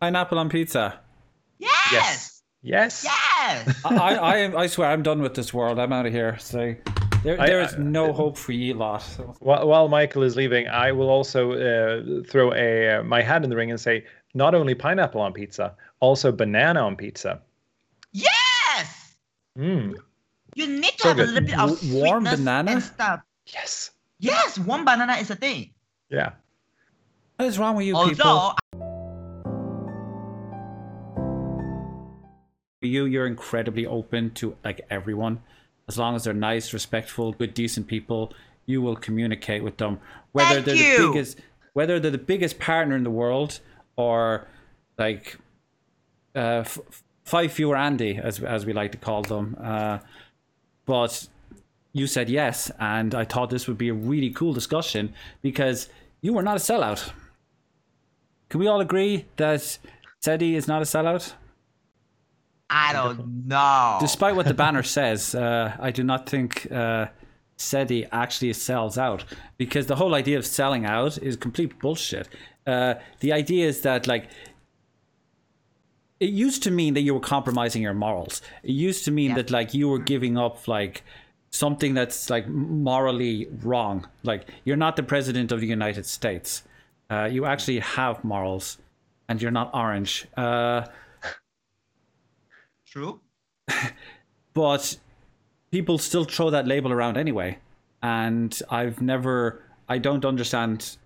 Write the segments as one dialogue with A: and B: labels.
A: Pineapple on pizza.
B: Yes.
C: Yes.
B: Yes.
A: I, I, I swear, I'm done with this world. I'm out of here. So there,
C: I-
A: there is
C: I-
A: no hope for ye lot. So.
C: While, while Michael is leaving, I will also uh, throw a uh, my hat in the ring and say not only pineapple on pizza, also banana on pizza.
B: yes.
C: Mm.
B: You need to
C: So
B: have a little bit of
A: W- warm banana?
B: and stuff.
C: Yes.
B: Yes, warm banana is a thing.
C: Yeah.
A: What is wrong with you people?
B: Although
A: you you're incredibly open to like everyone. As long as they're nice respectful good decent people you will communicate with them. Whether
B: Thank
A: they're the biggest whether they're the biggest partner in the world or like uh f- five fewer andy as as we like to call them uh but you said yes and i thought this would be a really cool discussion because you were not a sellout. Can we all agree that Ceddy is not a sellout?
B: I don't know.
A: Despite what the banner says, uh, I do not think uh, Ceddy actually sells out because the whole idea of selling out is complete bullshit. Uh, the idea is that like it used to mean that you were compromising your morals. It used to mean
B: Yeah.
A: that like you were giving up like something that's like morally wrong. Like you're not the president of the United States. Uh, you actually have morals, and you're not orange. Uh,
B: True.
A: but people still throw that label around anyway. And i've never i don't understand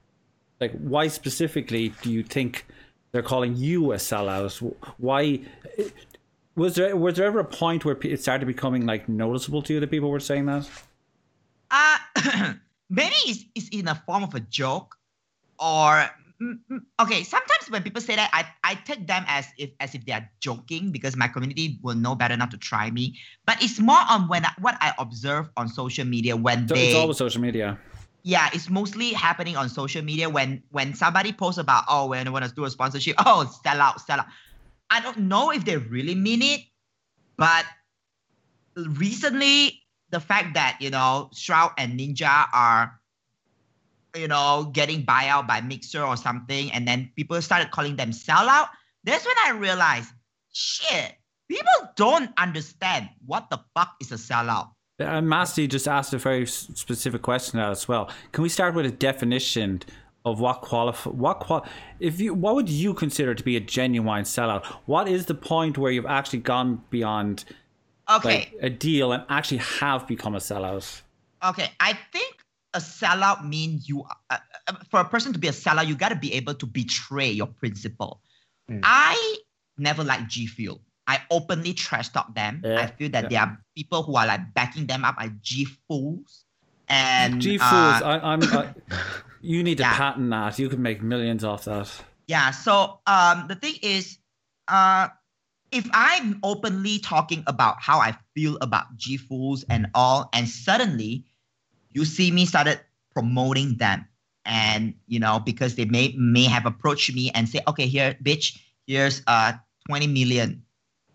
A: like why specifically do you think they're calling you a sellout? Why was there was there ever a point where it started becoming like noticeable to you that people were saying that?
B: Uh, maybe it's, it's in a form of a joke, or Mm, mm, okay. Sometimes when people say that, I, I take them as if as if they are joking because my community will know better not to try me. But it's more on when I, what I observe on social media when
A: so
B: they
A: it's always social media
B: yeah, it's mostly happening on social media when when somebody posts about oh when I want to do a sponsorship, oh sell out, sell out. I don't know if they really mean it, but recently the fact that you know Shroud and Ninja are you know getting buyout by Mixer or something, and then people started calling them sellout. That's when I realized, shit, people don't understand what the fuck is a sellout.
A: and Masti just asked a very specific question as well can we start with a definition of what qualify what qual if you what would you consider to be a genuine sellout what is the point where you've actually gone beyond
B: Okay.
A: like a deal and actually have become a sellout
B: Okay, I think a sellout means you, uh, uh, for a person to be a sellout, you got to be able to betray your principle.
C: Mm.
B: I never liked G Fuel. I openly trash talk them.
A: Yeah,
B: I feel that
A: yeah.
B: there are people who are like backing them up are G fools. And
A: G
B: uh,
A: fools I, I'm I, you need to
B: Yeah.
A: patent that you can make millions off that
B: Yeah. So um, the thing is, uh, if I'm openly talking about how I feel about G Fools and all, and suddenly you see me started promoting them, and you know because they may may have approached me and say, okay, here, bitch, here's uh 20 million,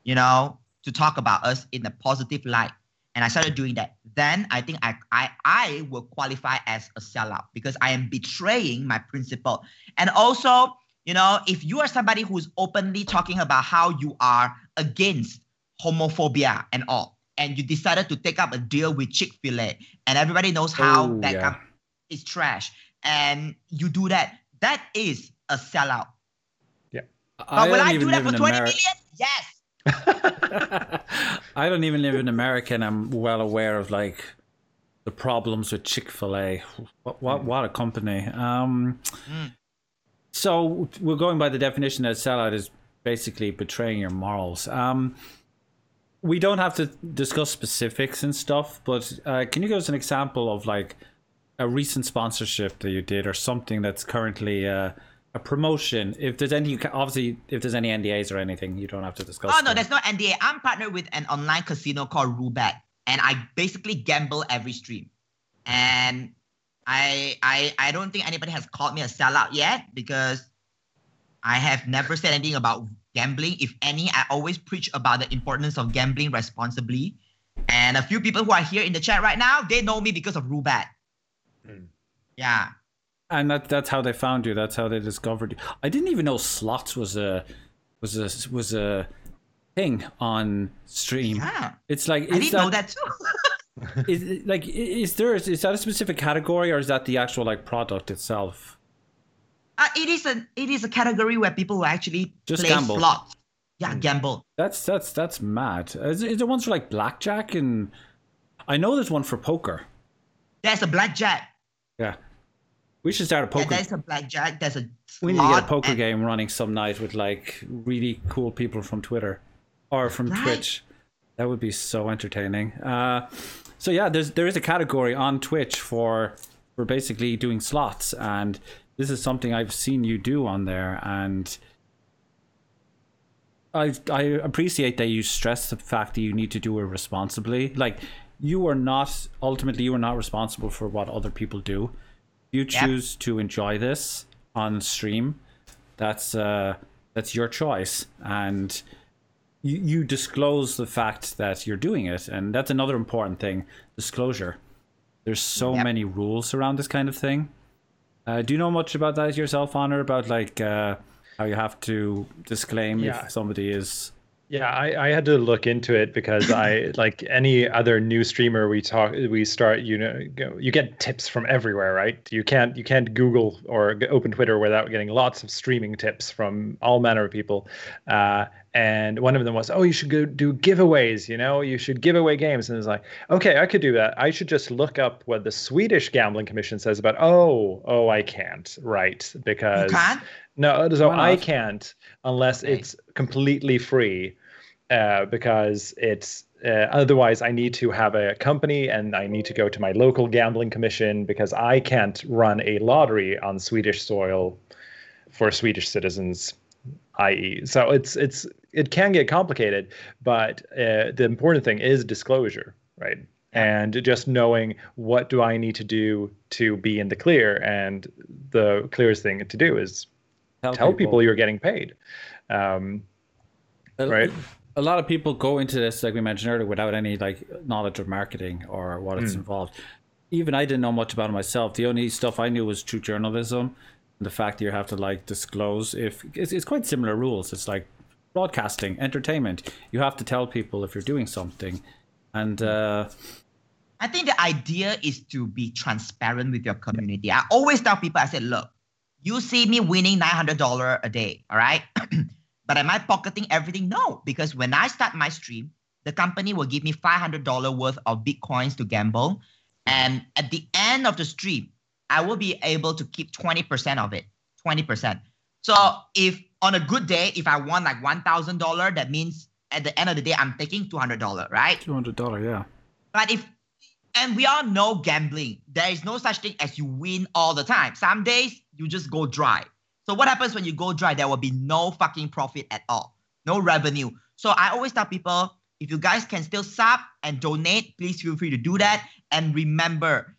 B: you know, to talk about us in a positive light. And I started doing that. Then I think I I I will qualify as a sellout because I am betraying my principle. And also, you know, if you are somebody who's openly talking about how you are against homophobia and all, and you decided to take up a deal with Chick fil A, and everybody knows how
A: Oh,
B: that
A: yeah.
B: com- is trash, and you do that, that is a sellout. Yeah. But will I do that for
A: in
B: 20
A: Ameri-
B: million? Yes.
A: I don't even live in America, and I'm well aware of like the problems with Chick Fil A. What, what what a company. Um,
B: Mm.
A: so we're going by the definition that sellout is basically betraying your morals. Um, we don't have to discuss specifics and stuff, but uh, can you give us an example of like a recent sponsorship that you did, or something that's currently uh, a promotion? If there's any, obviously, if there's any NDAs or anything, you don't have to discuss.
B: Oh no,
A: them.
B: there's no NDA. I'm partnered with an online casino called Roobet, and I basically gamble every stream. And I I I don't think anybody has called me a sellout yet because I have never said anything about gambling. If any, I always preach about the importance of gambling responsibly. And a few people who are here in the chat right now, they know me because of Roobet.
C: Mm.
B: Yeah.
A: And that that's how they found you. That's how they discovered you. I didn't even know slots was a was a was a thing on stream.
B: Yeah.
A: It's like
B: I didn't know that too.
A: is like is there is that a specific category or is that the actual like product itself?
B: Uh, it is a it is a category where people will actually
A: Just
B: play
A: gamble.
B: slots. Yeah, gamble.
A: That's that's that's mad. Is, is there ones for like blackjack and I know there's one for poker.
B: There's a blackjack.
A: Yeah, we should start a
B: Yeah,
A: poker.
B: there's a blackjack. There's a
A: we need to get a poker
B: and-
A: game running some night with like really cool people from Twitter or from
B: Right.
A: Twitch. That would be so entertaining. Uh, so yeah, there's there is a category on Twitch for for basically doing slots, and this is something I've seen you do on there, and I I appreciate that you stress the fact that you need to do it responsibly. Like you are not ultimately you are not responsible for what other people do. You choose to enjoy this on stream. That's uh that's your choice and you, you disclose the fact that you're doing it and that's another important thing disclosure there's so
B: Yep.
A: many rules around this kind of thing uh, do you know much about that yourself honor? About like uh, how you have to disclaim
C: Yeah.
A: if somebody is
C: Yeah, I, I had to look into it because I like any other new streamer we talk we start you know go, you get tips from everywhere right? You can't you can't Google or open Twitter without getting lots of streaming tips from all manner of people. Uh, and one of them was oh you should go do giveaways you know you should give away games and it's like okay I could do that I should just look up what the Swedish gambling commission says about oh oh I can't right because
B: You can't.
C: no, so
A: Why
C: I can't unless
B: Okay.
C: it's completely free, uh, because it's uh, otherwise I need to have a company and I need to go to my local gambling commission because I can't run a lottery on Swedish soil for Swedish citizens, i.e. So it's it's it can get complicated, but uh, the important thing is disclosure, right? And just knowing what do I need to do to be in the clear, and the clearest thing to do is tell people you're getting paid. Um,
A: A-
C: right?
A: A lot of people go into this, like we mentioned earlier, without any like knowledge of marketing or what it's involved. Even I didn't know much about it myself. The only stuff I knew was true journalism, and the fact that you have to like disclose if it's, it's quite similar rules. It's like broadcasting, entertainment. You have to tell people if you're doing something, and uh,
B: I think the idea is to be transparent with your community. I always tell people, I said, look, you see me winning $900 a day, all right? but am I pocketing everything? No, because when I start my stream, the company will give me $500 worth of Bitcoins to gamble. And at the end of the stream, I will be able to keep 20% of it, 20%. So if on a good day, if I won like $1,000, that means at the end of the day, I'm taking $200, right?
A: two hundred dollar, yeah.
B: But if and we all know gambling, there is no such thing as you win all the time. Some days you just go dry. So what happens when you go dry? There will be no fucking profit at all, no revenue. So I always tell people, if you guys can still sub and donate, please feel free to do that. And remember,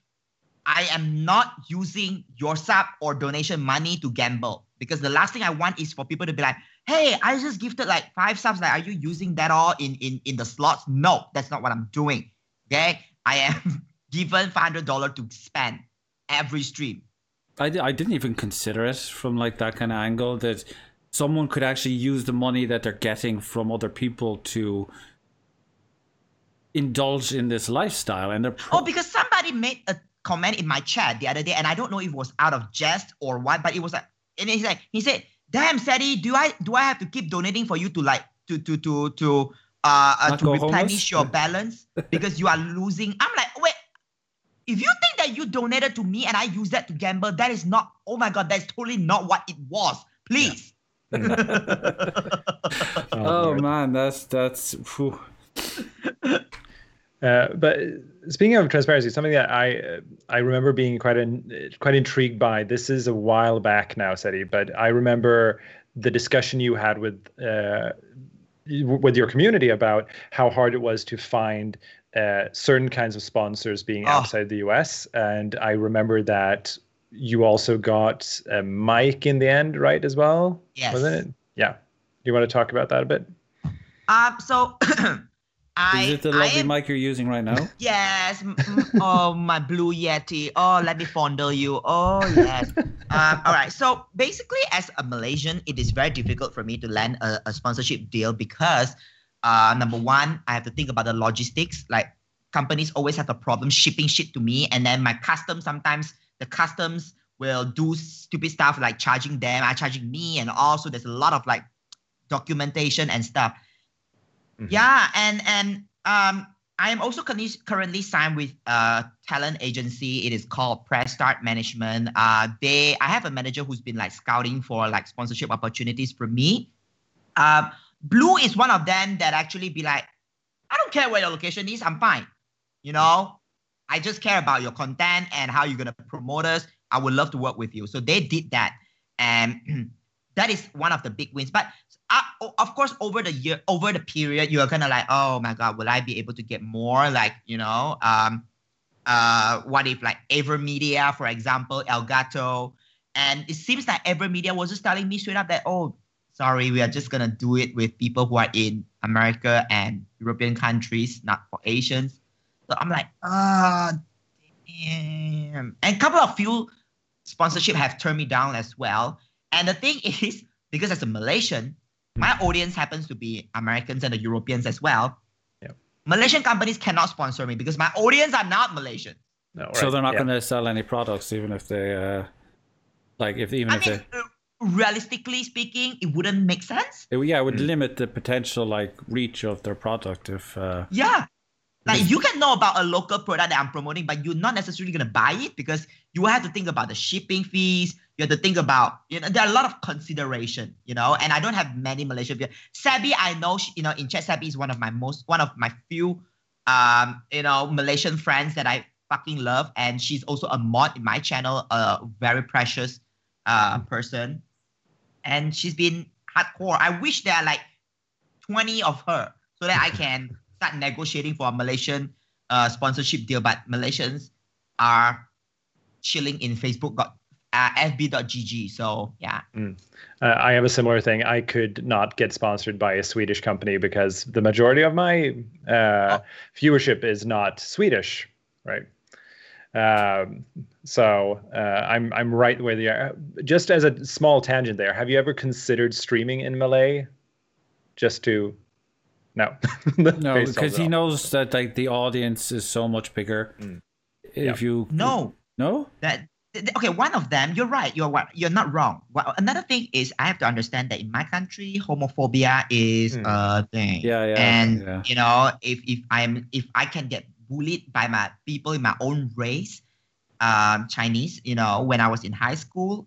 B: I am not using your sub or donation money to gamble because the last thing I want is for people to be like, "Hey, I just gifted like five subs. Like, are you using that all in in in the slots?" No, that's not what I'm doing. Okay, I am given five hundred dollar to spend every stream.
A: I, I didn't even consider it from like that kind of angle that someone could actually use the money that they're getting from other people to indulge in this lifestyle and they're pro-
B: Oh, because somebody made a comment in my chat the other day, and I don't know if it was out of jest or what, but it was like, and he's like, he said, "Damn, Ceddy, do I do I have to keep donating for you to like to to to to uh, uh to replenish
A: homeless?
B: your balance because you are losing?" I'm like, wait. If you think that you donated to me and I use that to gamble, that is not. Oh my god, that's totally not what it was. Please.
A: oh man that's that's phew.
C: Uh, but speaking of transparency, something that I uh, I remember being quite in, quite intrigued by. This is a while back now, Ceddy, but I remember the discussion you had with uh, with your community about how hard it was to find uh, certain kinds of sponsors being
B: Oh.
C: outside the U.S. And I remember that you also got a mic in the end, right? As well,
B: Yes.
C: wasn't it? Yeah. Do you want to talk about that a bit?
B: Um, so I,
A: Is it the lovely
B: am-
A: mic you're using right now?
B: Yes. oh, my blue Yeti. Oh, let me fondle you. Oh, yes. um, all right. So basically, as a Malaysian, it is very difficult for me to land a, a sponsorship deal because, uh, number one, I have to think about the logistics. Like companies always have a problem shipping shit to me, and then my customs sometimes the customs will do stupid stuff like charging them, are charging me, and also there's a lot of like documentation and stuff.
C: Mhm.
B: Yeah, and and um, I am also currently currently signed with a talent agency. It is called Press Start Management. Uh, they I have a manager who's been like scouting for like sponsorship opportunities for me. Um, Blue is one of them that actually be like, I don't care where your location is, I'm fine. You know, I just care about your content and how you're gonna promote us. I would love to work with you. So they did that, and that is one of the big wins. But of course, over the year, over the period, you are kind of like, oh my god, will I be able to get more? Like, you know, um, uh, what if like AVerMedia, for example, Elgato, and it seems like AVerMedia was just telling me straight up that, oh, sorry, we are just gonna do it with people who are in America and European countries, not for Asians. So I'm like, ah, damn. And a couple of few sponsorship have turned me down as well. And the thing is, because as a Malaysian, my audience happens to be Americans and the Europeans as well.
C: Yeah.
B: Malaysian companies cannot sponsor me because my audience are not Malaysian.
C: No,
A: So they're not
C: yeah.
A: going to sell any products, even if they, uh, like, if even
B: I
A: if
B: mean,
A: they,
B: uh, realistically speaking, it wouldn't make sense.
A: it, yeah, it would
C: Mm.
A: limit the potential like reach of their product if. Uh,
B: Yeah. Like you can know about a local product that I'm promoting, but you're not necessarily gonna buy it because you have to think about the shipping fees. You have to think about, you know, there are a lot of consideration, you know, and I don't have many Malaysian viewers. Sabi, I know, she, you know, in chat, Sabi is one of my most, one of my few, um, you know, Malaysian friends that I fucking love. And she's also a mod in my channel, a very precious uh, person. And she's been hardcore. I wish there are like 20 of her so that I can start negotiating for a Malaysian uh, sponsorship deal. But Malaysians are chilling in Facebook got uh, fb.gg. So yeah.
C: Uh, I have a similar thing. I could not get sponsored by a Swedish company because the majority of my uh, viewership is not Swedish, right? Um, so uh, I'm I'm right where they are. Just as a small tangent there, have you ever considered streaming in Malay? Just to no,
A: no, because he
C: that.
A: knows that like the audience is so much bigger.
C: Mm.
A: If you
B: No,
A: no,
B: that th- th- okay. One of them, you're right. You're right. You're not wrong. Well, another thing is I have to understand that in my country, homophobia is
C: Hmm.
B: a thing.
A: yeah, yeah,
B: and
A: yeah.
B: you know if if i'm if i can get bullied by my people in my own race um chinese you know when i was in high school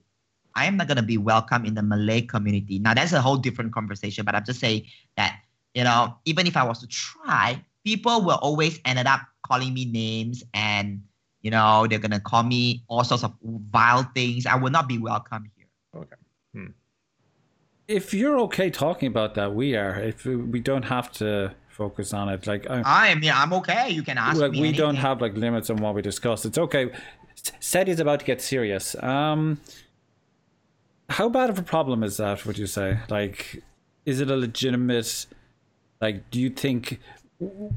B: i am not going to be welcome in the malay community now that's a whole different conversation but i'm just saying that you know even if i was to try people will always ended up calling me names and you know they're going to call me all sorts of vile things i will not be welcome here Okay.
A: If you're okay talking about that, we are. If we don't have to focus on it, like I,
B: i mean i'm okay you can ask
A: like
B: me
A: we don't have like limits on what we discuss. It's okay. Ceddy's about to get serious. Um, how bad of a problem is that? Would you say? Like, is it a legitimate? Like, do you think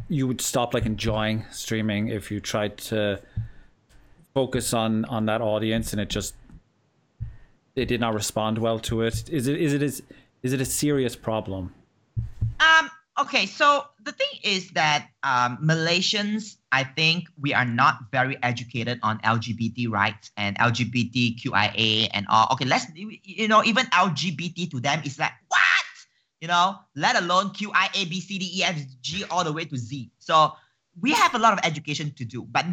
A: you would stop like enjoying streaming if you tried to focus on on that audience and it just they did not respond well to it? Is it is it is is it a serious problem?
B: Um. Okay. So the thing is that um, Malaysians, I think we are not very educated on LGBT rights and LGBTQIA and all. Okay. Let's you know even LGBT to them is like what you know. Let alone QIA B C D E F G all the way to Z. So we have a lot of education to do, but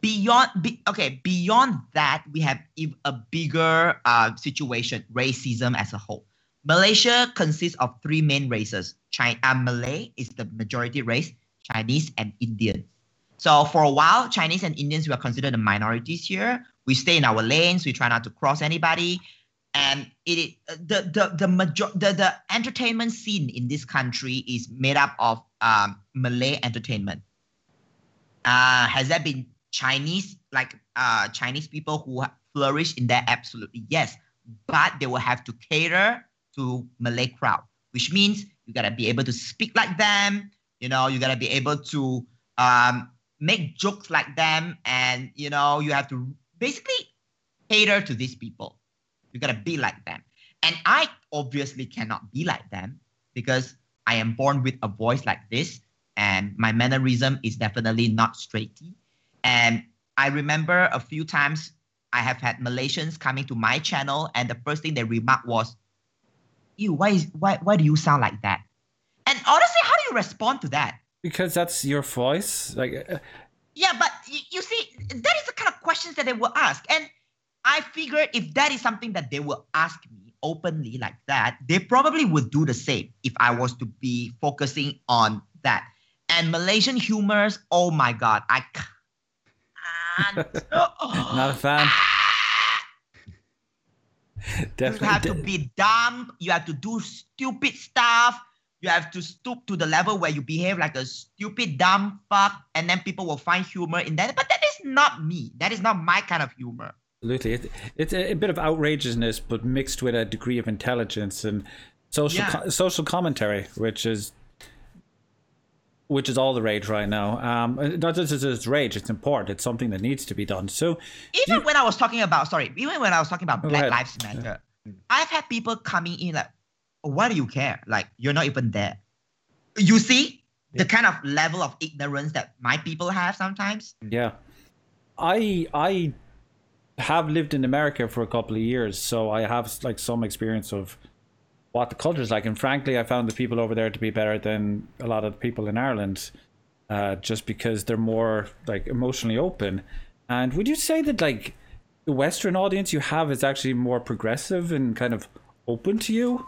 B: beyond be, okay beyond that we have a bigger uh, situation racism as a whole. Malaysia consists of three main races. China, uh, malay is the majority race chinese and indian. So for a while chinese and indians were considered the minorities here. We stay in our lanes. We try not to cross anybody. And it the the the major the, the entertainment scene in this country is made up of um, malay entertainment. Uh, has that been Chinese like uh, Chinese people who flourish in there? Absolutely yes, but they will have to cater to Malay crowd, which means you gotta be able to speak like them. You know, you gotta be able to um, make jokes like them, and you know, you have to basically cater to these people. You gotta be like them, and I obviously cannot be like them because I am born with a voice like this, and my mannerism is definitely not straighty. And I remember a few times I have had Malaysians coming to my channel, and the first thing they remarked was, "You, why is why why do you sound like that?" And honestly, how do you respond to that?
A: Because that's your voice. Like, uh,
B: Yeah, but y- you see, that is the kind of questions that they will ask, and I figured if that is something that they will ask me openly like that, they probably would do the same if I was to be focusing on that. And Malaysian humors, oh my god, I can't.
A: not a fan.
B: You have to be dumb. You have to do stupid stuff. You have to stoop to the level where you behave like a stupid dumb fuck, and then people will find humor in that. But that is not me. That is not my kind of humor.
A: Absolutely. It, it's a, a bit of outrageousness, but mixed with a degree of intelligence and social
B: Yeah.
A: co- social commentary, which is which is all the rage right now. Um, not just as it's rage; it's important. It's something that needs to be done. So,
B: Even when I was talking about, sorry, even when I was talking about Black
A: ahead.
B: Lives Matter, I've had people coming in like, why do you care? Like, you're not even there. You see the kind of level of ignorance that my people have sometimes.
A: yeah, I I have lived in America for a couple of years, so I have like some experience of what the culture is like. And frankly, I found the people over there to be better than a lot of the people in Ireland, uh, just because they're more like emotionally open. And would you say that like the Western audience you have is actually more progressive and kind of open to you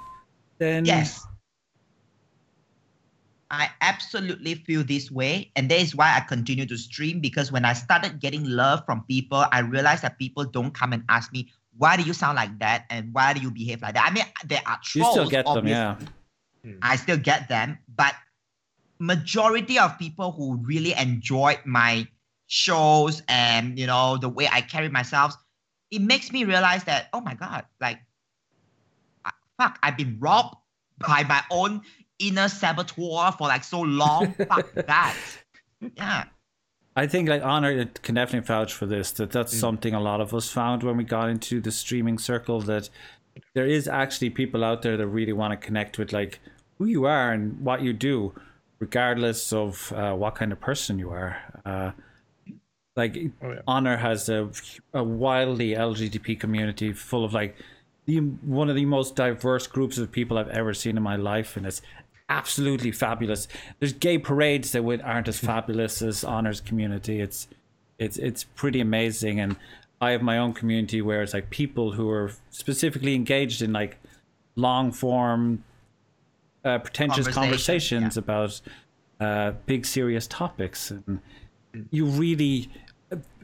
A: than
B: Yes. I absolutely feel this way. And that is why I continue to stream because when I started getting love from people, I realized that people don't come and ask me, why do you sound like that? And why do you behave like that? I mean, there are
A: You
B: trolls.
A: still get them, yeah. Hmm.
B: I still get them, but majority of people who really enjoyed my shows and you know the way I carry myself, it makes me realize that oh my god, like I- fuck, I've been robbed by my own inner saboteur for like so long. fuck that. Yeah.
A: I think like Honor can definitely vouch for this. That that's something a lot of us found when we got into the streaming circle. That there is actually people out there that really want to connect with like who you are and what you do, regardless of uh, what kind of person you are. Uh, like
C: Oh, yeah.
A: Honor has a, a wildly LGBT community full of like the one of the most diverse groups of people I've ever seen in my life, and it's absolutely fabulous. There's gay parades that aren't as fabulous as Honor's community. It's it's it's pretty amazing, and I have my own community where it's like people who are specifically engaged in like long form, uh, pretentious
B: Conversation,
A: conversations about uh, big serious topics, and you really.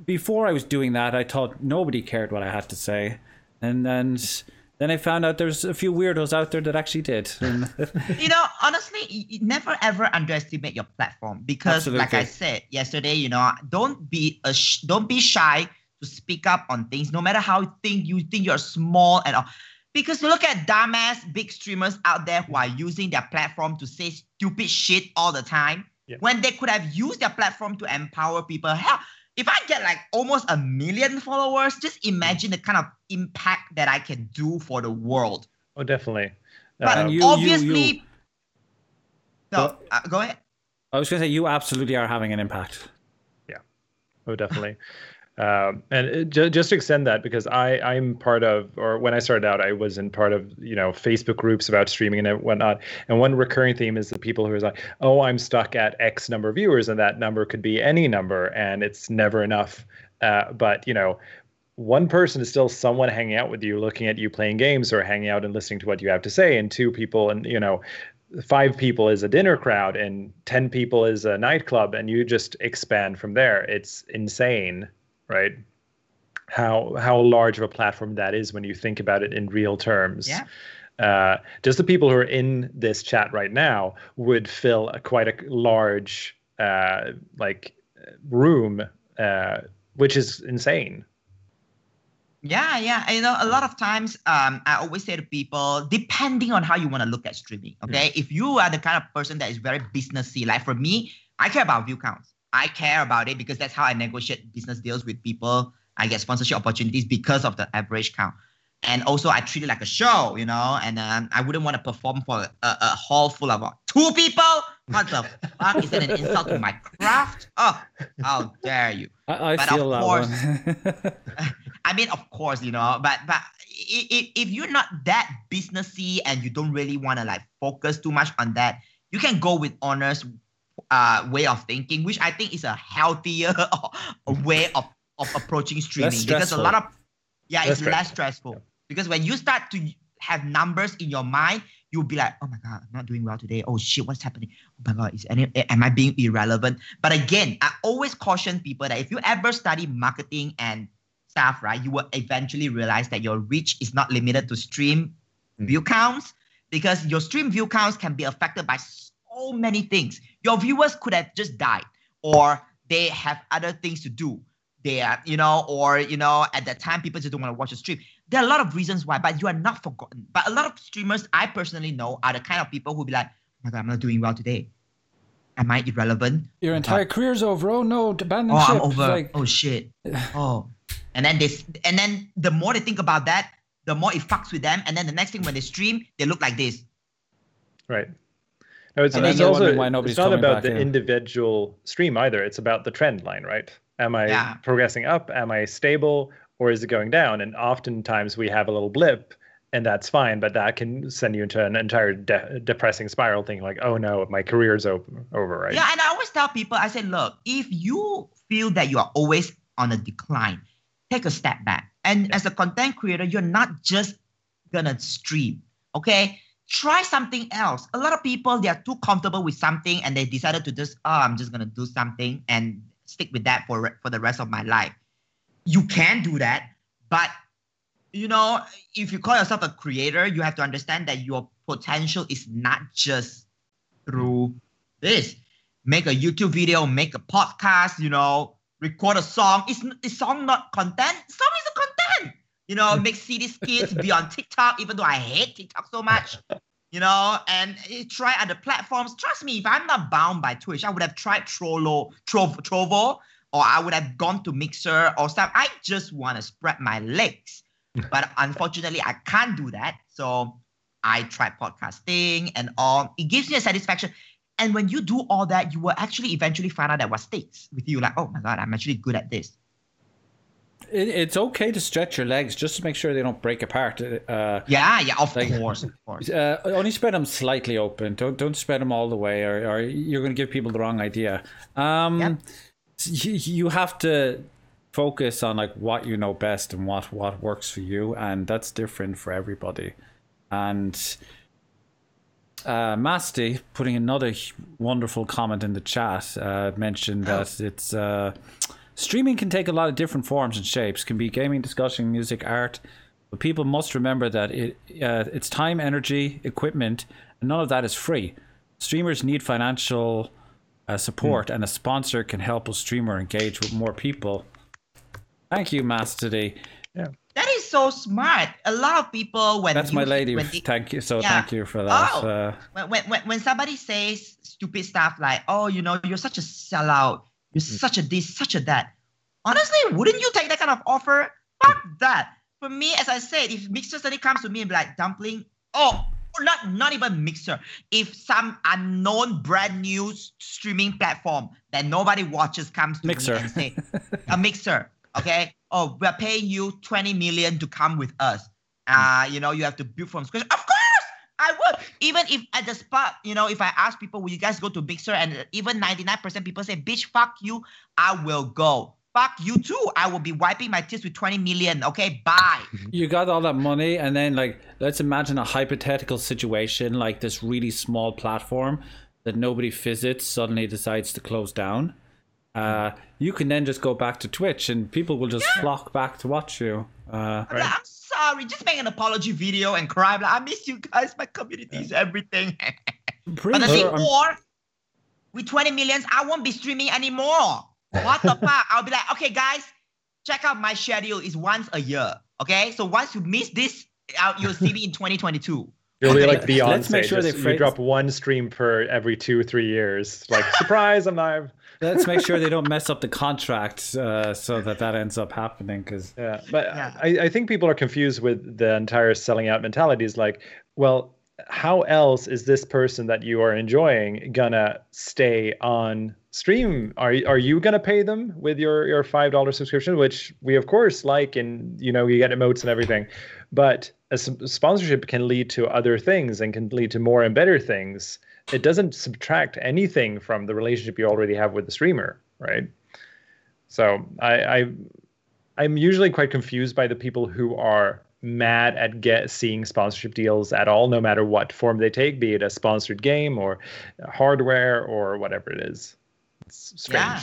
A: Before I was doing that, I thought nobody cared what I had to say, and then then I found out there's a few weirdos out there that actually did.
B: You know, honestly, you, you never ever underestimate your platform because, like I said yesterday, you know, don't be a sh- don't be shy to speak up on things, no matter how you think you think you're small and all. Because look at dumbass big streamers out there who are using their platform to say stupid shit all the time,
C: Yeah.
B: when they could have used their platform to empower people. Hell, if I get like almost a million followers, just imagine the kind of impact that I can do for the world.
C: Oh, definitely.
B: But
A: And you- you-
B: obviously,
A: you-
B: no,
A: Well-
B: uh, go ahead.
A: I was going to say you absolutely are having an impact. Yeah.
C: Oh, definitely. Um, and just to extend that, because I I'm part of, or when I started out, I was in part of you know Facebook groups about streaming and whatnot. And one recurring theme is the people who are like, oh, I'm stuck at X number of viewers, and that number could be any number, and it's never enough. Uh, but you know, one person is still someone hanging out with you, looking at you playing games, or hanging out and listening to what you have to say. And two people, and you know, five people is a dinner crowd and 10 people is a nightclub and you just expand from there it's insane right how how large of a platform that is when you think about it in real terms
B: Yeah.
C: uh, just the people who are in this chat right now would fill a, quite a large uh, like room uh, which is insane
B: Yeah, yeah. You know, a lot of times, um, I always say to people, depending on how you want to look at streaming, okay? If you are the kind of person that is very businessy, like for me, I care about view counts. I care about it because that's how I negotiate business deals with people. I get sponsorship opportunities because of the average count. And also, I treat it like a show, you know, and um, I wouldn't want to perform for a, a hall full of uh, two people. What the fuck? Is that an insult to my craft? Oh, how dare you?
A: I, I
B: But
A: feel
B: of course-
A: one.
B: I mean, of course, you know, but but if, if you're not that businessy and you don't really want to like focus too much on that, you can go with honest uh, way of thinking, which I think is a healthier way of, of approaching streaming because a lot of yeah,
C: Less
B: it's less stressful because when you start to have numbers in your mind, you'll be like, oh my god, I'm not doing well today. Oh shit, what's happening? Oh my god, is any am I being irrelevant? But again, I always caution people that if you ever study marketing and stuff, right, you will eventually realize that your reach is not limited to stream
C: Mm.
B: view counts because your stream view counts can be affected by so many things. Your viewers could have just died, or they have other things to do. They are, you know, or you know, at that time people just don't want to watch the stream. There are a lot of reasons why, but you are not forgotten. But a lot of streamers I personally know are the kind of people who be like, oh my god, I'm not doing well today. Am I irrelevant?
A: Your entire career's over. Oh no, abandon
B: oh,
A: ship.
B: I'm over.
A: Like,
B: oh shit. Oh, and then this, and then the more they think about that, the more it fucks with them. And then the next thing when they stream, they look like this.
C: Right. No, it's, it's also
A: why nobody's
C: it's not about the
A: in.
C: individual stream either. It's about the trend line, right? Am I
B: Yeah.
C: progressing up? Am I stable, or is it going down? And oftentimes we have a little blip, and that's fine, but that can send you into an entire de- depressing spiral, thinking like, "Oh no, my career's over, over right?"
B: Yeah, and I always tell people, I say, look, if you feel that you are always on a decline, take a step back. And as a content creator, you're not just gonna stream, okay? Try something else. A lot of people they are too comfortable with something and they decided to just, oh, I'm just gonna do something and stick with that for for the rest of my life. You can do that, but you know, if you call yourself a creator, you have to understand that your potential is not just through this. Make a YouTube video, make a podcast, you know, record a song. Is is song not content? Song. You know, make CD skits, be on TikTok, even though I hate TikTok so much. You know, and try other platforms. Trust me, if I'm not bound by Twitch, I would have tried Trollo, Trovo, Trovo, or I would have gone to Mixer or stuff. I just want to spread my legs. But unfortunately, I can't do that. So I tried podcasting and all. It gives me a satisfaction. And when you do all that, you will actually eventually find out that what sticks with you. Like, oh my God, I'm actually good at this.
A: It, it's okay to stretch your legs just to make sure they don't break apart. Uh,
B: Yeah, yeah, of
A: Like-
B: course, of course.
A: uh, only spread them slightly open. Don't don't spread them all the way, or, or you're going to give people the wrong idea. Um,
B: Yep.
A: you, you have to focus on like what you know best and what what works for you, and that's different for everybody. And uh, Masty putting another wonderful comment in the chat uh, mentioned that it's uh, streaming can take a lot of different forms and shapes. Can be gaming, discussion, music, art. But people must remember that it uh, it's time, energy, equipment, and none of that is free. Streamers need financial uh, support, and a sponsor can help a streamer engage with more people. Thank you, Mastody. Yeah.
B: That is so smart. A lot of people when
A: That's
B: you,
A: my lady.
B: when they-
A: Thank you. So
B: Yeah.
A: thank you for that.
B: Oh.
A: Uh,
B: when, when, when, when somebody says stupid stuff like, oh, you know, you're such a sellout, you're such a this, such a that. Honestly, wouldn't you take that kind of offer? Fuck that. For me, as I said, if Mixer suddenly comes to me and be like, dumpling, oh, not, not even Mixer. If some unknown brand new streaming platform that nobody watches comes to
A: Mixer.
B: me and say, a Mixer, okay? Oh, we're paying you 20 million to come with us. Uh, you know, you have to build from scratch. Of course, I would. Even if at the spot, you know, if I ask people, will you guys go to Mixer? And even 99% people say, bitch, fuck you, I will go. Fuck you too. I will be wiping my tears with 20 million. Okay, bye.
A: you got all that money and then like let's imagine a hypothetical situation like this really small platform that nobody visits suddenly decides to close down uh, you can then just go back to twitch and people will just flock back to watch you uh,
B: I'm, like, I'm sorry. Just make an apology video and cry. I'm Like, I miss you guys. My community is everything. But the thing,
A: I'm-
B: or with 20 millions, I won't be streaming anymore. What the fuck? I'll be like, okay, guys, check out my schedule. It's once a year. Okay, so once you miss this, out you'll see me in 2022.
C: You'll be like Beyonce.
A: Let's make sure
C: just-
A: they
C: you drop one stream per every two, three years. Like, surprise, I'm live.
A: Let's make sure they don't mess up the contract uh, so that that ends up happening. Because
C: Yeah, but
B: Yeah.
C: I, I think people are confused with the entire selling out mentality. Is like, well, how else is this person that you are enjoying gonna stay on stream? Are are you gonna pay them with your your five dollar subscription, which we of course like, and you know you get emotes and everything, but a s- sponsorship can lead to other things and can lead to more and better things. It doesn't subtract anything from the relationship you already have with the streamer, right? So I, I I'm usually quite confused by the people who are mad at get seeing sponsorship deals at all, no matter what form they take, be it a sponsored game or hardware or whatever it is. It's strange.
B: Yeah.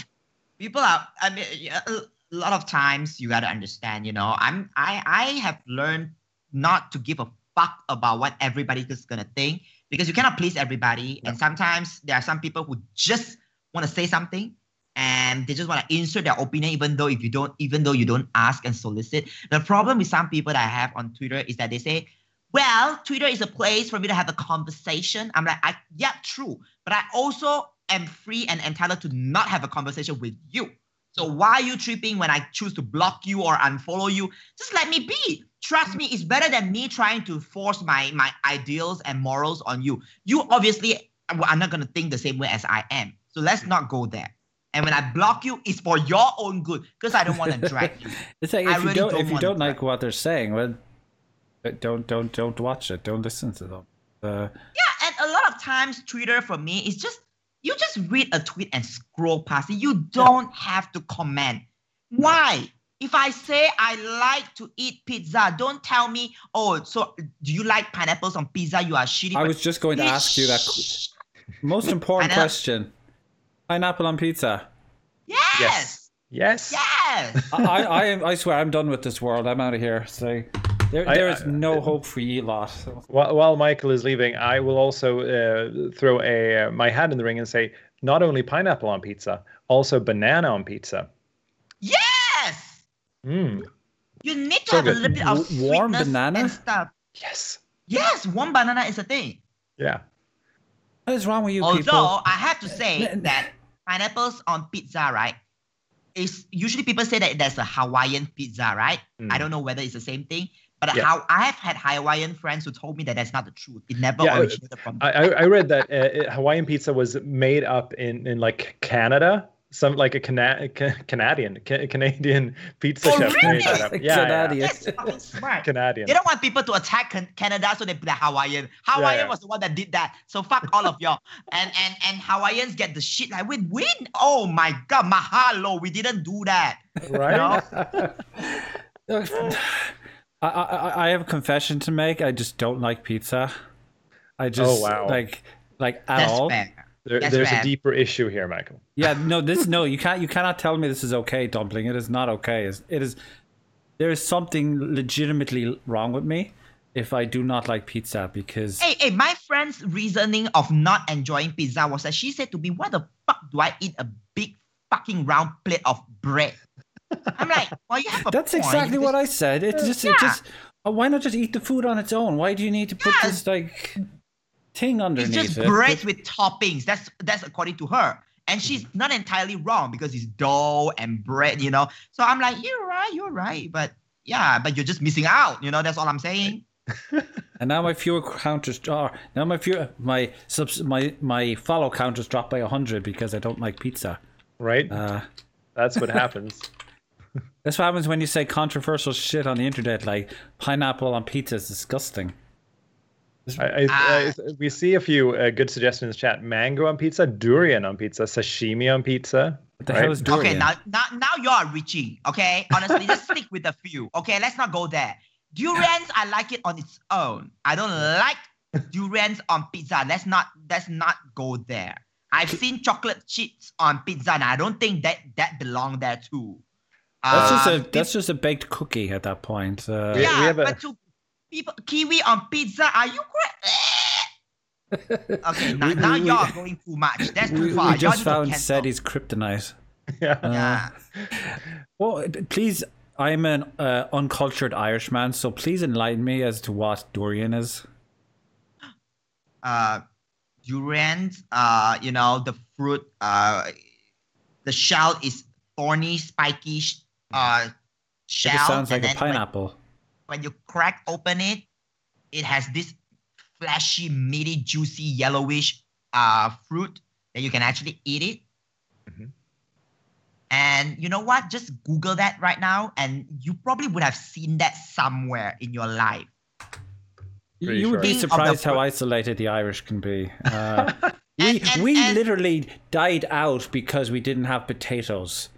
B: People are. I mean, a lot of times you gotta understand. You know, I'm. I. I have learned not to give a fuck about what everybody is gonna think because you cannot please everybody, and sometimes there are some people who just want to say something and they just want to insert their opinion even though if you don't even though you don't ask and solicit. The problem with some people that i have on twitter is that they say well twitter is a place for me to have a conversation. I'm like I, yeah true but i also am free and entitled to not have a conversation with you. So why are you tripping when i choose to block you or unfollow you? Just let me be trust me it's better than me trying to force my my ideals and morals on you you obviously are not going to think the same way as i am so let's not go there and when I block you, it's for your own good because I don't want to drag you.
A: it's like
B: I
A: if you
B: really
A: don't,
B: don't
A: if you don't like what they're saying, well, uh, don't don't don't watch it. Don't listen to them. Uh,
B: Yeah, and a lot of times Twitter for me is just you just read a tweet and scroll past it. You don't have to comment. Why? If I say I like to eat pizza, don't tell me, oh, so do you like pineapples on pizza? You are shitty.
A: I was just going to ask you that qu- most important
B: Pineapple-
A: question: pineapple on pizza.
B: Yes.
C: Yes.
B: Yes.
A: I, I, I, I swear, I'm done with this world. I'm out of here. So there,
C: I-
A: there is
C: I-
A: no hope for you lot. So.
C: While, while Michael is leaving, I will also uh, throw a uh, my hat in the ring and say not only pineapple on pizza, also banana on pizza.
B: Yes.
C: Mm,
B: You need to
C: So
B: have a little bit of
A: W- warm banana?
B: and stuff.
C: yes.
B: Yes, warm banana is a thing.
C: Yeah.
A: What is wrong with you
B: Although
A: people?
B: I have to say that pineapples on pizza, right? Is usually people say that there's a Hawaiian pizza, right?
C: Mm.
B: I don't know whether it's the same thing, but
C: Yeah.
B: how I have had Hawaiian friends who told me that that's not the truth. It never
C: Yeah,
B: originated from.
C: I, I I read that uh, Hawaiian pizza was made up in, in like Canada. Some like a Cana- Ca- Canadian Ca- Canadian pizza
B: Oh,
C: chef
B: really?
C: made that up. Yeah, yeah,
A: Canadian.
B: That's fucking smart.
C: Canadian.
B: They don't want people to attack Canada, so they put the Hawaiian. Hawaiian
C: yeah.
B: was the one that did that. So fuck all of y'all. And and and Hawaiians get the shit like we win. Oh my god, mahalo. We didn't do that.
C: right?
A: I, I, I I have a confession to make. I just don't like pizza. I oh, just
C: Oh, wow.
A: like like at
B: That's
A: all.
B: fair.
C: There,
B: That's
C: there's
B: rad.
C: a deeper issue here, Michael.
A: Yeah, no, this no, you can't you cannot tell me this is okay, dumpling. It is not okay. It's- It is there is something legitimately wrong with me if I do not like pizza because
B: Hey, hey, my friend's reasoning of not enjoying pizza was that she said to me, Why the fuck do I eat a big fucking round plate of bread? I'm like, Well, you have a
A: that's
B: point,
A: exactly what I said. It just it just why not just eat the food on its own? Why do you need to put
B: Yeah.
A: this like thing
B: It's just
A: it?
B: bread with toppings. That's that's according to her. And she's
A: Mm-hmm.
B: not entirely wrong because it's dough and bread, you know. So I'm like, You're right, you're right. But yeah, but you're just missing out, you know, that's all I'm saying.
A: And now my viewer counters are now my viewer my subs my my follow counters dropped by hundred because I don't like pizza.
C: Right?
A: Uh,
C: That's what happens.
A: that's what happens when you say controversial shit on the internet, like pineapple on pizza is disgusting.
C: I, I,
B: Ah.
C: I, we see a few uh, good suggestions in the chat: mango on pizza, durian on pizza, sashimi on pizza.
A: What the
C: right?
A: hell is durian?
B: Okay, now now now you are reaching. Okay, honestly, just stick with a few. Okay, let's not go there. Durians, I like it on its own. I don't like durians on pizza. Let's not let's not go there. I've seen chocolate chips on pizza, and I don't think that that belong there too.
A: that's just
B: Uh,
A: a that's just a baked cookie at that point. Uh,
B: yeah,
C: we have a-
B: but to people kiwi on pizza, are you crazy? okay, now,
A: We-
B: now
A: we- we-
B: y'all are going too much. That's too far.
A: we
B: Y'all
A: just found
B: cancel.
A: Ceddy's kryptonite.
C: Yeah.
A: Uh,
B: Yeah.
A: Well, please, I'm an uh, uncultured Irishman, so please enlighten me as to what durian is.
B: Uh, durians, uh, you know, the fruit, uh, the shell is thorny, spiky, uh, shell.
A: just sounds like a
B: then when-
A: pineapple.
B: When you crack open it, it has this fleshy, meaty, juicy, yellowish uh, fruit that you can actually eat it.
C: Mhm.
B: And you know what? Just Google that right now, and you probably would have seen that somewhere in your life.
C: Pretty
A: you would be
B: sure. King
A: surprised how isolated the Irish can be. Uh, we
B: And- and-
A: we
B: and-
A: literally died out because we didn't have potatoes.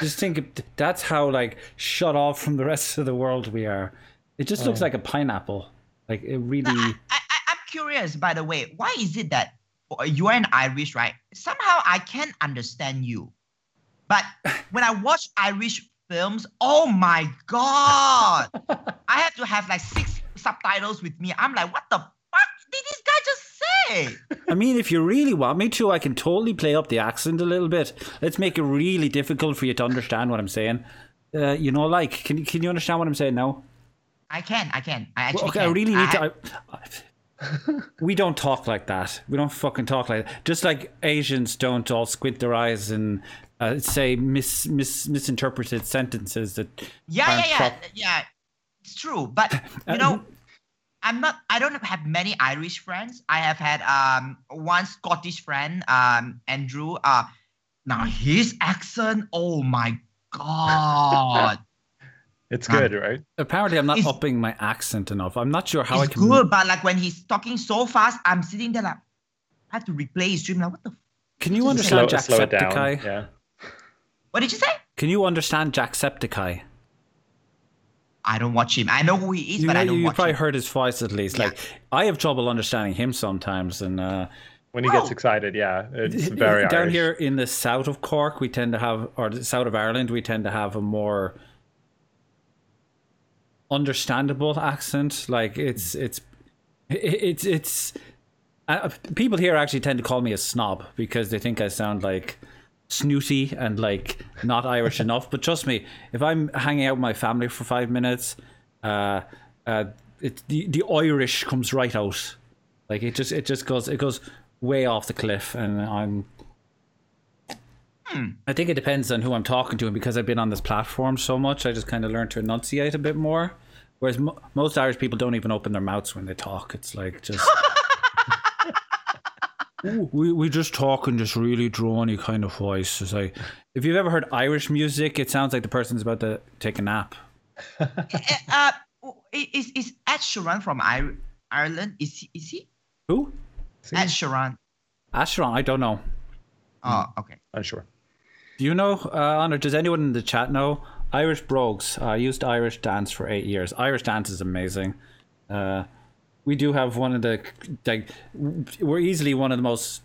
A: Just think that's how like shut off from the rest of the world we are. It just looks
C: Oh.
A: like a pineapple. Like it really.
B: I, I, I'm curious, by the way, why is it that uh, you are an Irish, right? Somehow I can understand you. But when I watch Irish films, oh my God. I have to have like six subtitles with me. I'm like, what the fuck did this guy
A: I mean, if you really want me to, I can totally play up the accent a little bit. Let's make it really difficult for you to understand what I'm saying. Uh, you know, like, can you can you understand what I'm saying now?
B: I can, I can. I actually
A: Well, okay,
B: can.
A: I really need
B: I-
A: to. I, we don't talk like that. We don't fucking talk like that. Just like Asians don't all squint their eyes and uh, say mis, mis misinterpreted sentences that.
B: Yeah, yeah, yeah,
A: prop-
B: yeah. It's true, but you
A: Uh,
B: know, I'm not. I don't have many Irish friends. I have had um one Scottish friend, um Andrew. Uh, now his accent. Oh my god,
C: It's
B: Um,
C: good, right?
A: Apparently, I'm not
B: It's-
A: upping my accent enough. I'm not sure how I can.
B: it's
A: can.
B: good, but like when he's talking so fast, I'm sitting there like I have to replay his stream. Like what the? F-
A: Can you understand
C: Slow, slow it down. Yeah.
B: what did you say?
A: Can you understand Jacksepticeye?
B: I don't watch him. I know who he is,
A: You,
B: but
A: know,
B: I don't
A: you
B: watch
A: probably
B: him.
A: heard his voice at least.
B: Yeah.
A: Like I have trouble understanding him sometimes, and uh,
C: When he gets excited, yeah, it's very
A: down
C: Irish.
A: here in the south of Cork, we tend to have, or the south of Ireland, we tend to have a more understandable accent. Like it's it's it's it's uh, people here actually tend to call me a snob because they think I sound like snooty and like not Irish enough. But trust me, if I'm hanging out with my family for five minutes, uh, uh, it, the the Irish comes right out. Like it just it just goes it goes way off the cliff, and I'm. I think it depends on who I'm talking to, and because I've been on this platform so much, I just kind of learned to enunciate a bit more. Whereas mo- most Irish people don't even open their mouths when they talk. It's like just. Ooh, we we just talk in this really drony kind of voice. It's like if you've ever heard Irish music, it sounds like the person's about to take a nap.
B: Eh, uh, is is Ed Sheeran from Ireland? Is he? Is he?
A: Who?
C: See?
B: Ed Sheeran.
A: Asheron? I don't know.
B: Oh, okay.
C: I'm sure.
A: Do you know, uh, Honor? Does anyone in the chat know? Irish Brogues. I used Irish dance for eight years. Irish dance is amazing. Uh, we do have one of the like we're easily one of the most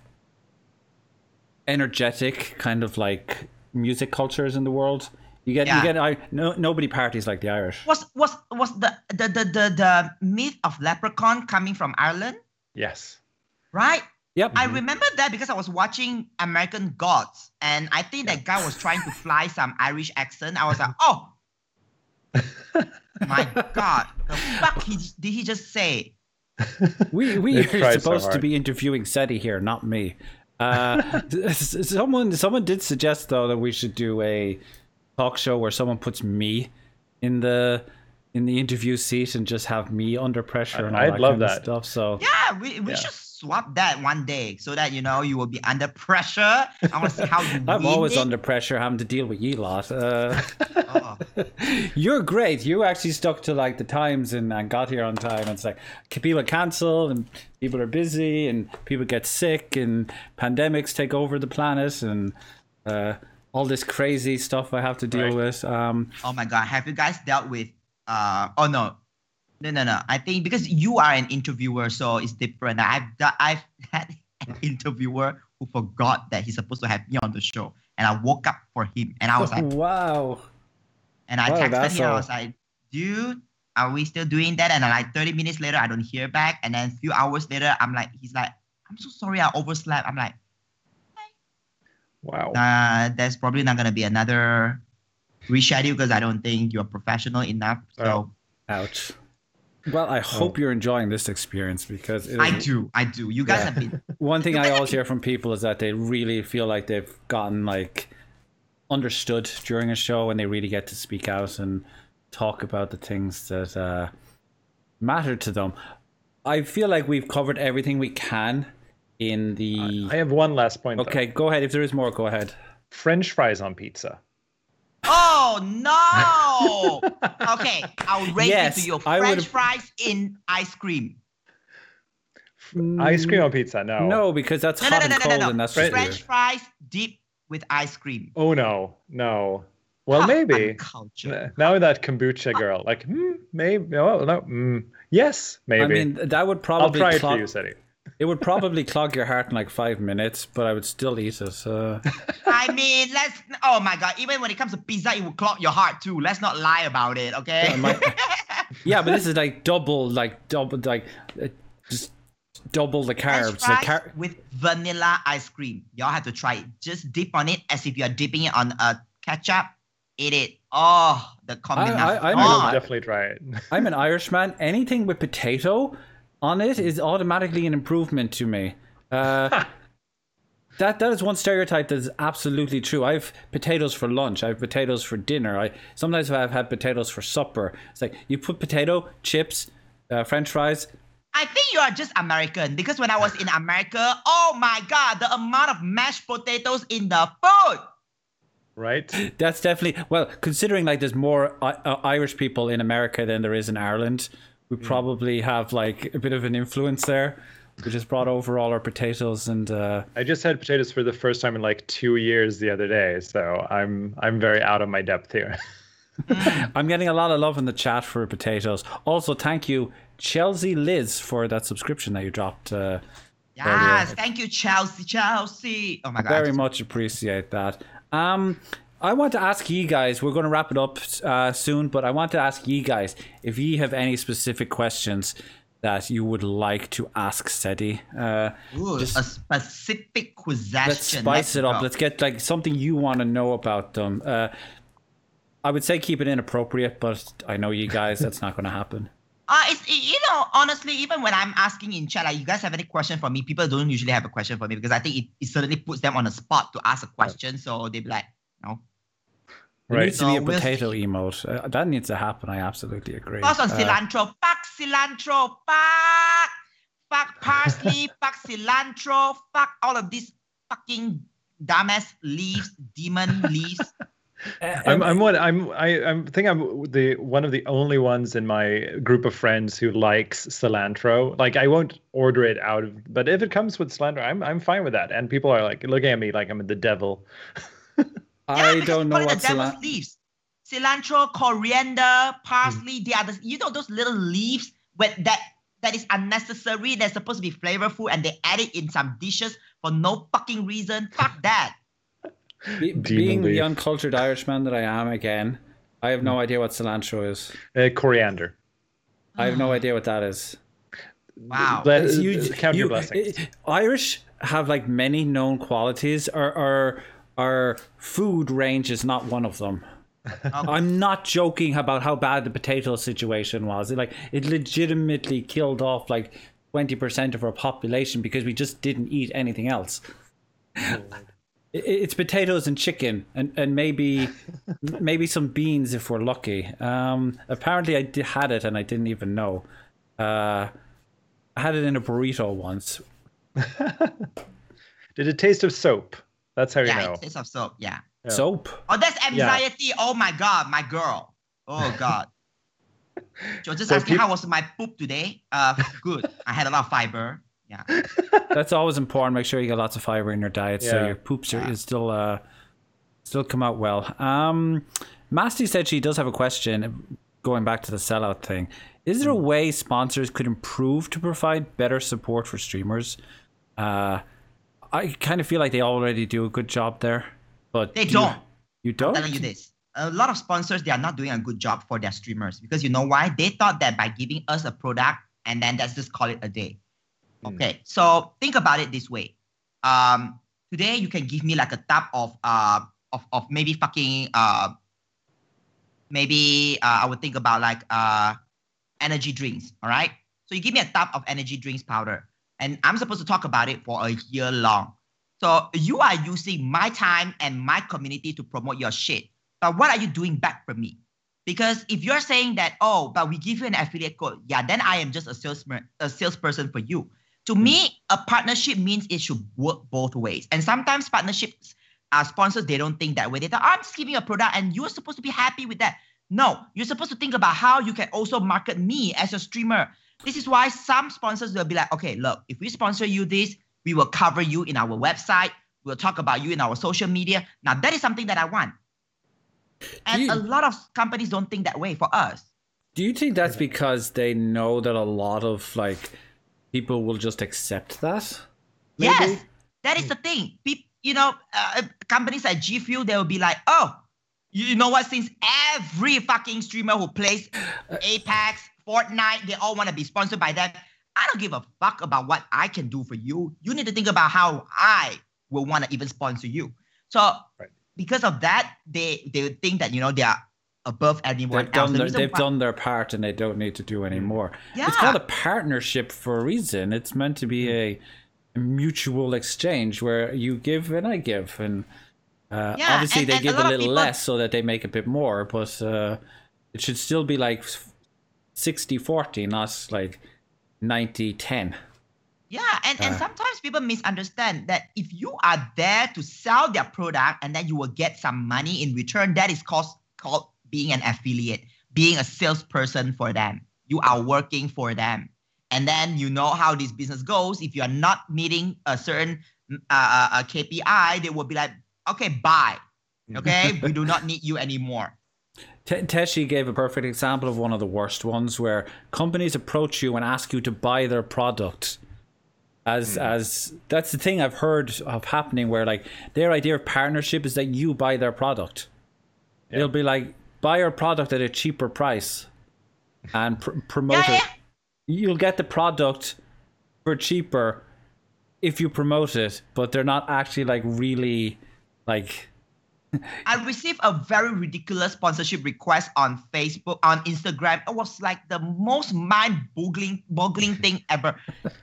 A: energetic kind of like music cultures in the world. You get
B: Yeah.
A: you get I no nobody parties like the Irish.
B: Was was was the the the the, the myth of leprechaun coming from Ireland?
C: Yes.
B: Right.
A: Yep.
B: I mm-hmm. remember that because I was watching American Gods, and I think that guy was trying to fly some Irish accent. I was like, oh, my God, the fuck he, did he just say?
A: We we are
C: tried so
A: supposed to be interviewing Ceddy here, not me. Uh, someone someone did suggest though that we should do a talk show where someone puts me in the in the interview seat and just have me under pressure and all
C: I'd
A: that
C: love
A: kind of stuff. So
B: Yeah, we, we
C: Yeah.
B: should swap that one day so that you know you will be under pressure. I want to see how you.
A: I'm always
B: it.
A: under pressure having to deal with you lot. Uh,
B: Oh.
A: you're great. You actually stuck to like the times and, and got here on time. And it's like c- people cancel and people are busy and people get sick and pandemics take over the planet and uh, all this crazy stuff I have to deal
C: Right.
A: with. Um,
B: Oh my god, have you guys dealt with uh oh no. No no no. I think because you are an interviewer, so it's different. I've I've had an interviewer who forgot that he's supposed to have me on the show. And I woke up for him and I was like
A: wow.
B: and I
A: Wow,
B: texted him, I was like, dude, are we still doing that? And then like 30 minutes later, I don't hear back. And then a few hours later, I'm like, he's like, I'm so sorry I overslept. I'm like,
C: Wow.
B: uh, there's probably not gonna be another reschedule because I don't think you're professional enough. So
C: Oh.
A: Ouch. Well, I hope you're enjoying this experience because it
B: I do, I do. You guys
A: Yeah.
B: have been
A: one thing I always hear from people is that they really feel like they've gotten like understood during a show and they really get to speak out and talk about the things that uh, matter to them. I feel like we've covered everything we can in the.
C: I have one last point. though.
A: Okay, go ahead. If there is more, go ahead.
C: French fries on pizza.
B: Oh no! okay, I'll rate
A: Yes,
B: it to you. French
A: would've-
B: fries in ice cream.
C: Ice cream on pizza? No.
A: No, because that's
B: No, no,
A: hot
B: no,
A: and
B: no, no,
A: cold,
B: no,
A: and
B: no.
A: that's
C: French-
A: just
B: French fries dipped with ice cream.
C: Oh no, no. Well,
B: Ah,
C: maybe.
B: Culture.
C: N- Now that kombucha girl, like, hmm, maybe, no, no, mm, yes, maybe.
A: I mean, that would probably.
C: I'll
A: probably
C: try it
A: clog,
C: for you, Ceddy.
A: It would probably clog your heart in like five minutes, but I would still eat it. Uh,
B: I mean, let's. Oh my god! Even when it comes to pizza, it will clog your heart too. Let's not lie about it, okay?
A: Yeah, my- yeah, but this is like double, like double, like uh, just double the carbs. The car-
B: with vanilla ice cream. Y'all have to try it. Just dip on it as if you are dipping it on a ketchup. Eat it. Oh, the combination.
A: I- I'm
C: I will
A: Ah.
C: definitely try it.
A: I'm an Irishman. Anything with potato on it is automatically an improvement to me. Uh, that that is one stereotype that is absolutely true. I have potatoes for lunch. I have potatoes for dinner. I sometimes I've had potatoes for supper. It's like you put potato chips, uh, French fries.
B: I think you are just American because when I was in America, oh my god, the amount of mashed potatoes in the food.
C: right?
A: That's definitely well considering like there's more I- uh, Irish people in America than there is in Ireland. We probably have like a bit of an influence there. We just brought over all our potatoes and. Uh,
C: I just had potatoes for the first time in like two years the other day, so I'm I'm very out of my depth here.
A: I'm getting a lot of love in the chat for potatoes. Also, thank you, Chelsea Liz, for that subscription that you dropped. Uh,
B: Yes, thank you, Chelsea. Chelsea. Oh my god.
A: very much appreciate that. Um, I want to ask you guys. We're going to wrap it up uh, soon, but I want to ask you guys if you have any specific questions that you would like to ask Ceddy. Uh,
B: Ooh,
A: just-
B: a specific question.
A: let's spice it up. Let's get like something you want to know about them. Uh, I would say keep it inappropriate, but I know you guys. That's not going to happen.
B: Uh, it's you know honestly, even when I'm asking in chat, like you guys have any question for me, people don't usually have a question for me because I think it, it certainly puts them on the spot to ask a question. So they'd be like, no.
A: There
C: Right.
A: needs to be
B: So
A: a
B: we'll
A: potato emote. Uh, that needs to happen. I absolutely agree.
B: Thoughts on
A: Uh,
B: cilantro? Fuck cilantro. Fuck. Fuck parsley. fuck cilantro. Fuck all of these fucking dumbass leaves, demon leaves.
C: I'm I'm one I'm I I'm think I'm the one of the only ones in my group of friends who likes cilantro. Like I won't order it out of, but if it comes with cilantro, I'm I'm fine with that. And people are like looking at me like I'm the devil.
A: I
B: because
A: don't know
B: call
A: what
B: the devil's
A: cilantro.
B: leaves. Cilantro, coriander, parsley. They are the, you know those little leaves with that that is unnecessary. They're supposed to be flavorful, and they add it in some dishes for no fucking reason. Fuck that.
A: Be-
C: Demon
A: being the uncultured Irishman that I am again, I have no idea what cilantro is.
C: Uh, coriander.
A: I have no idea what that is.
B: Wow.
C: Let-
A: you-
C: count your
A: you-
C: blessings.
A: Irish have like many known qualities. Our our our food range is not one of them. I'm not joking about how bad the potato situation was. It, like it legitimately killed off like twenty percent of our population because we just didn't eat anything else. I- It's potatoes and chicken, and, and maybe maybe some beans if we're lucky. Um, apparently, I di- had it and I didn't even know. Uh, I had it in a burrito once.
C: Did it taste of soap? That's how you
B: yeah,
C: know.
B: it tastes of soap. Yeah.
C: Yeah.
A: Soap.
B: Oh, that's anxiety. Oh my god, my girl. Oh god. so just
C: So
B: asked me how was my poop today. Uh, good. I had a lot of fiber. Yeah.
A: That's always important. Make sure you get lots of fiber in your diet, so your poops are is still uh still come out well. Um, Masty said she does have a question. Going back to the sellout thing, is there a way sponsors could improve to provide better support for streamers? Uh, I kind of feel like they already do a good job there, but
B: They
A: do you-
B: don't.
A: You don't.
B: telling you this. A lot of sponsors they are not doing a good job for their streamers because you know why? They thought that by giving us a product and then let's just call it a day.
C: Hmm.
B: Okay, so think about it this way. Um, today you can give me like a tub of uh of, of maybe fucking uh maybe uh, I would think about like uh, energy drinks. All right. So you give me a tub of energy drinks powder, and I'm supposed to talk about it for a year long. So you are using my time and my community to promote your shit. But what are you doing back for me? Because if you're saying that, oh, but we give you an affiliate code, yeah, then I am just a salesman, a salesperson for you. To hmm. me, a partnership means it should work both ways. And sometimes partnerships are sponsors, they don't think that way. They thought, oh, I'm just giving you a product and you're supposed to be happy with that. No, you're supposed to think about how you can also market me as a streamer. This is why some sponsors will be like, okay, look, if we sponsor you this, we will cover you in our website. We'll talk about you in our social media. Now, that is something that I want. And you, a lot of companies don't think that way for us.
A: Do you think that's because they know that a lot of like people will just accept that?
B: Maybe? Yes, that is the thing. People, you know, uh, companies like G Fuel, they will be like, oh, you know what? Since every fucking streamer who plays Apex, Fortnite, they all want to be sponsored by them. I don't give a fuck about what I can do for you. You need to think about how I will want to even sponsor you. So right. because of that, they they think that you know they are above anyone
A: they've else.
B: Done
A: their, they've why. done their part and they don't need to do any more. Yeah. It's called a partnership for a reason. It's meant to be a mutual exchange where you give and I give, and uh, yeah, obviously and, they and give a, a little people... less so that they make a bit more, but uh, it should still be like 60-40, not like 90-10.
B: Yeah, and, and uh, sometimes people misunderstand that if you are there to sell their product and then you will get some money in return, that is called, called being an affiliate, being a salesperson for them. You are working for them and then you know how this business goes. If you are not meeting a certain uh, uh, uh KPI, they will be like, okay, bye. Okay, we do not need you anymore.
A: Teshi gave a perfect example of one of the worst ones where companies approach you and ask you to buy their product. As mm. as that's the thing I've heard of happening where like their idea of partnership is that you buy their product. Yeah. They'll be like buy our product at a cheaper price and pr- promote yeah, yeah. it you'll get the product for cheaper if you promote it, but they're not actually like really like.
B: I received a very ridiculous sponsorship request on Facebook, on Instagram. It was like the most mind-boggling, boggling thing ever.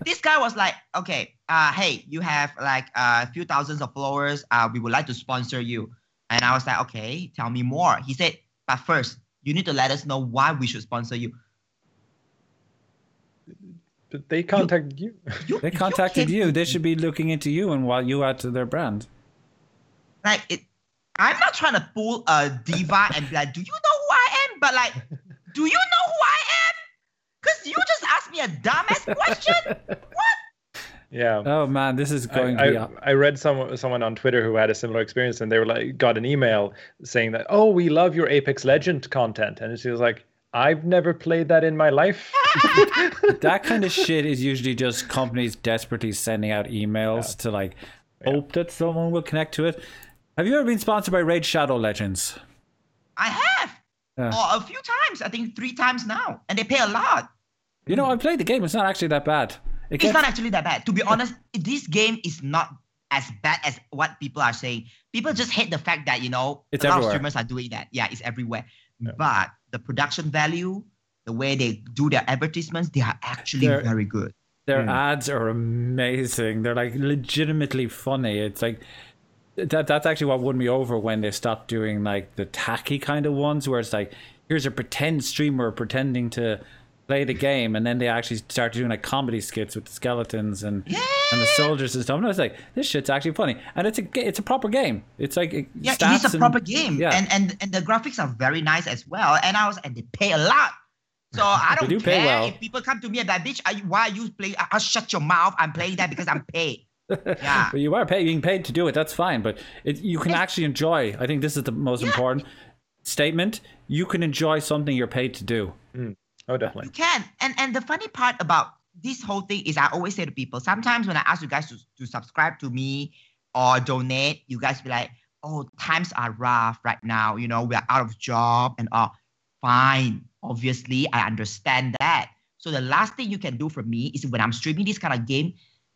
B: this guy was like, "Okay, uh, hey, you have like uh, a few thousands of followers. Uh, we would like to sponsor you." And I was like, "Okay, tell me more." He said, "But first, you need to let us know why we should sponsor you."
C: But they contacted you.
A: you. they contacted you, you. They should be looking into you and while you add to their brand.
B: Like it, I'm not trying to pull a diva and be like, "Do you know who I am?" But like, do you know who I am? Because you just asked me a dumbass question. what?
C: Yeah.
A: Oh man, this is going
C: I,
A: to be.
C: I, I read someone someone on Twitter who had a similar experience, and they were like, got an email saying that, "Oh, we love your Apex Legend content," and she was like, I've never played that in my life.
A: that kind of shit is usually just companies desperately sending out emails yeah. to like yeah. hope that someone will connect to it. Have you ever been sponsored by Raid Shadow Legends?
B: I have. Yeah. Oh, a few times. I think three times now. And they pay a lot.
A: You know, I played the game. It's not actually that bad.
B: It it's not actually that bad. To be honest, this game is not as bad as what people are saying. People just hate the fact that, you know,
A: it's
B: a
A: lot
B: everywhere. of streamers are doing that. Yeah, it's everywhere. But the production value, the way they do their advertisements, they are actually they're, very good.
A: Their mm. ads are amazing. They're like legitimately funny. It's like that that's actually what won me over when they stopped doing like the tacky kind of ones where it's like here's a pretend streamer pretending to play the game and then they actually start doing like comedy skits with the skeletons and
B: yeah.
A: and the soldiers and stuff. And I was like this shit's actually funny. And it's a it's a proper game. It's like it
B: yeah it is a proper game. yeah. and and and the graphics are very nice as well. And I was and they pay a lot. So I don't do care well. if people come to me and like bitch why are you playing I'll uh, shut your mouth I'm playing that because I'm paid yeah
A: but you are paid being paid to do it that's fine but it, you can it's, actually enjoy I think this is the most yeah. important statement you can enjoy something you're paid to do
C: mm. Oh, definitely.
B: You can. And and the funny part about this whole thing is I always say to people, sometimes when I ask you guys to, to subscribe to me or donate, you guys be like, oh, times are rough right now. You know, we are out of job and all. Fine. Obviously, I understand that. So the last thing you can do for me is when I'm streaming this kind of game,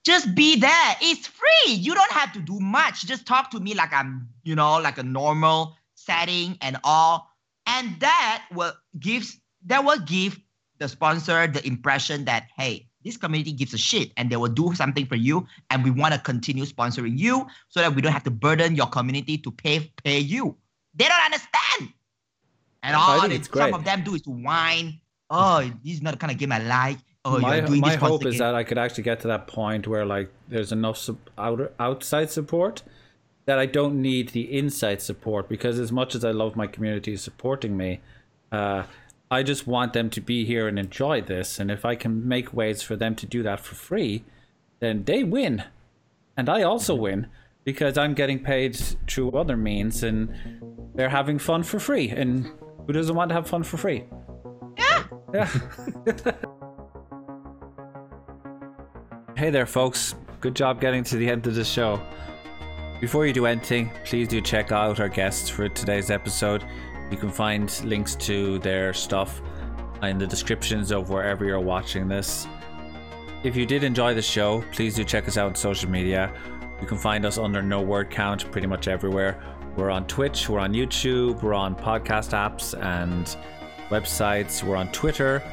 B: just be there. It's free. You don't have to do much. Just talk to me like I'm, you know, like a normal setting and all. And that will gives that will give the sponsor the impression that hey this community gives a shit and they will do something for you. And we want to continue sponsoring you so that we don't have to burden your community to pay pay you. They don't understand. And all some of them do is to whine. Oh this is not the kind of game i like oh
A: my,
B: doing
A: my hope is that i could actually get to that point where like there's enough su- outer, outside support that i don't need the inside support because as much as i love my community supporting me uh, I just want them to be here and enjoy this. And if I can make ways for them to do that for free, then they win. And I also win because I'm getting paid through other means and they're having fun for free. And who doesn't want to have fun for free?
B: yeah
A: Yeah. hey there, folks. Good job getting to the end of the show. Before you do anything, please do check out our guests for today's episode. You can find links to their stuff in the descriptions of wherever you're watching this. If you did enjoy the show, please do check us out on social media. You can find us under No Word Count pretty much everywhere. We're on Twitch, we're on YouTube, we're on podcast apps and websites, we're on Twitter,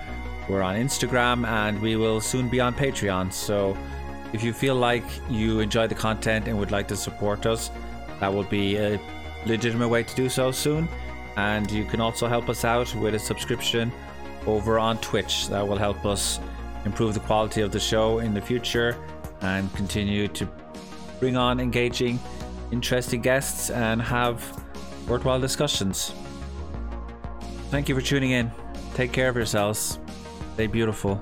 A: we're on Instagram, and we will soon be on Patreon. So if you feel like you enjoy the content and would like to support us, that will be a legitimate way to do so soon. And you can also help us out with a subscription over on Twitch. That will help us improve the quality of the show in the future and continue to bring on engaging, interesting guests and have worthwhile discussions. Thank you for tuning in. Take care of yourselves. Stay beautiful.